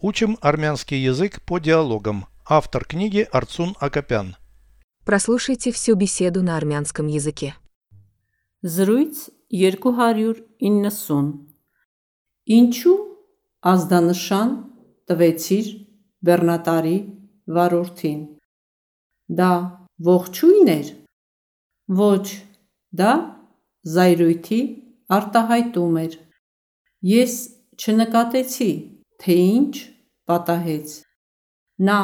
Учим армянский язык по диалогам. Автор книги Арцун Акопян. Прослушайте всю беседу на армянском языке. Զրույց 290 Ինչու ազդանշան տվեցիր բեռնատարի վարորդին Դա ողջույն էր Ոչ դա զայրույթի արտահայտում էր Ես չնկատեցի թե ինչ պատահեց Նա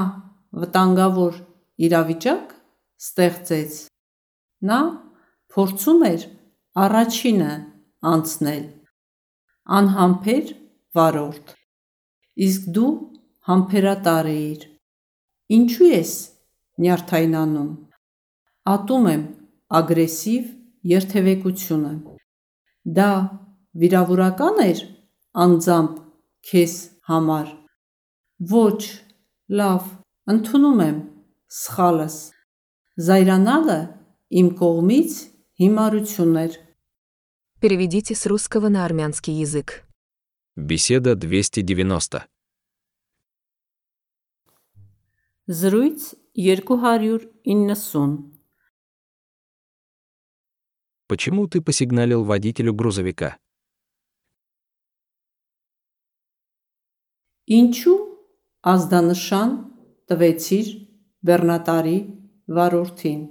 վտանգավոր իրավիճակ ստեղծեց Նա փորձում էր առաջինը անցնել. Անհամբեր վարորդ Իսկ դու համբերատար էիր Ինչու ես նյարդայնանում Ատում եմ ագրեսիվ երթևեկությունը Դա վիրավորական էր անձամբ քեզ համար Ոչ լավ ընդունում եմ սխալս Զայրանալը իմ կողմից հիմարություն էր Переведите с русского на армянский язык. Беседа 290. Զրույց 290 Почему ты посигналил водителю грузовика? Ինչու ազդանշան տվեցիր բեռնատարի վարորդին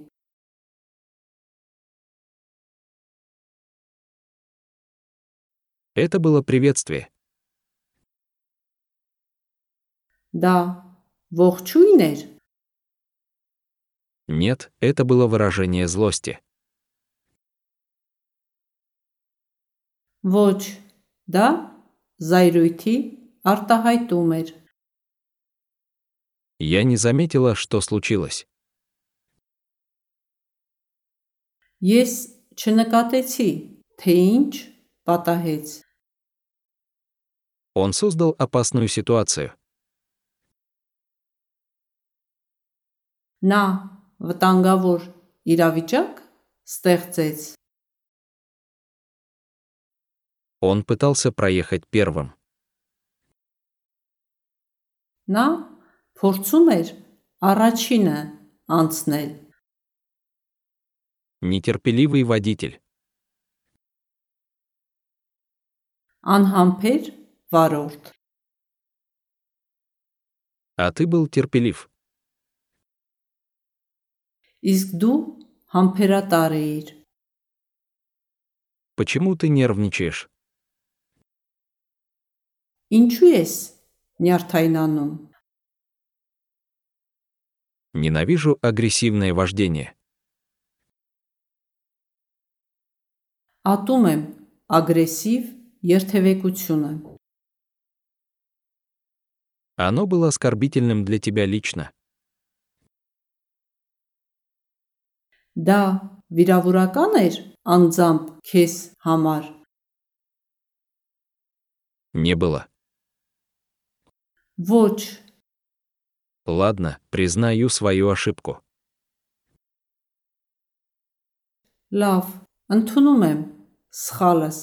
Это было приветствие. Դա ողջույն էր Нет, это было выражение злости. Ոչ դա զայրույթի արտահայտում էր Я не заметила, что случилось. Ես չնկատեցի թե ինչ պատահեց Он создал опасную ситуацию. Նա վտանգավոր իրավիճակ ստեղծեց Он пытался проехать первым. Նա փորձում էր առաջինը անցնել Нетерпеливый водитель. անհամբեր վարորդ А ты был терпелив. իսկ դու համբերատար էիր Почему ты нервничаешь? ինչու ես նյարդայնանում Ненавижу агрессивное вождение. ատում եմ ագրեսիվ երթևեկությունը Оно было оскорбительным для тебя лично. դա վիրավորական էր անձամբ քեզ համար Не было. ոչ Ладно, признаю свою ошибку. լավ ընդունում եմ սխալս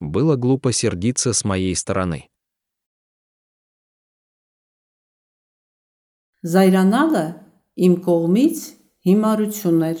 Было глупо сердиться с моей стороны. զայրանալը իմ կողմից հիմարություն էր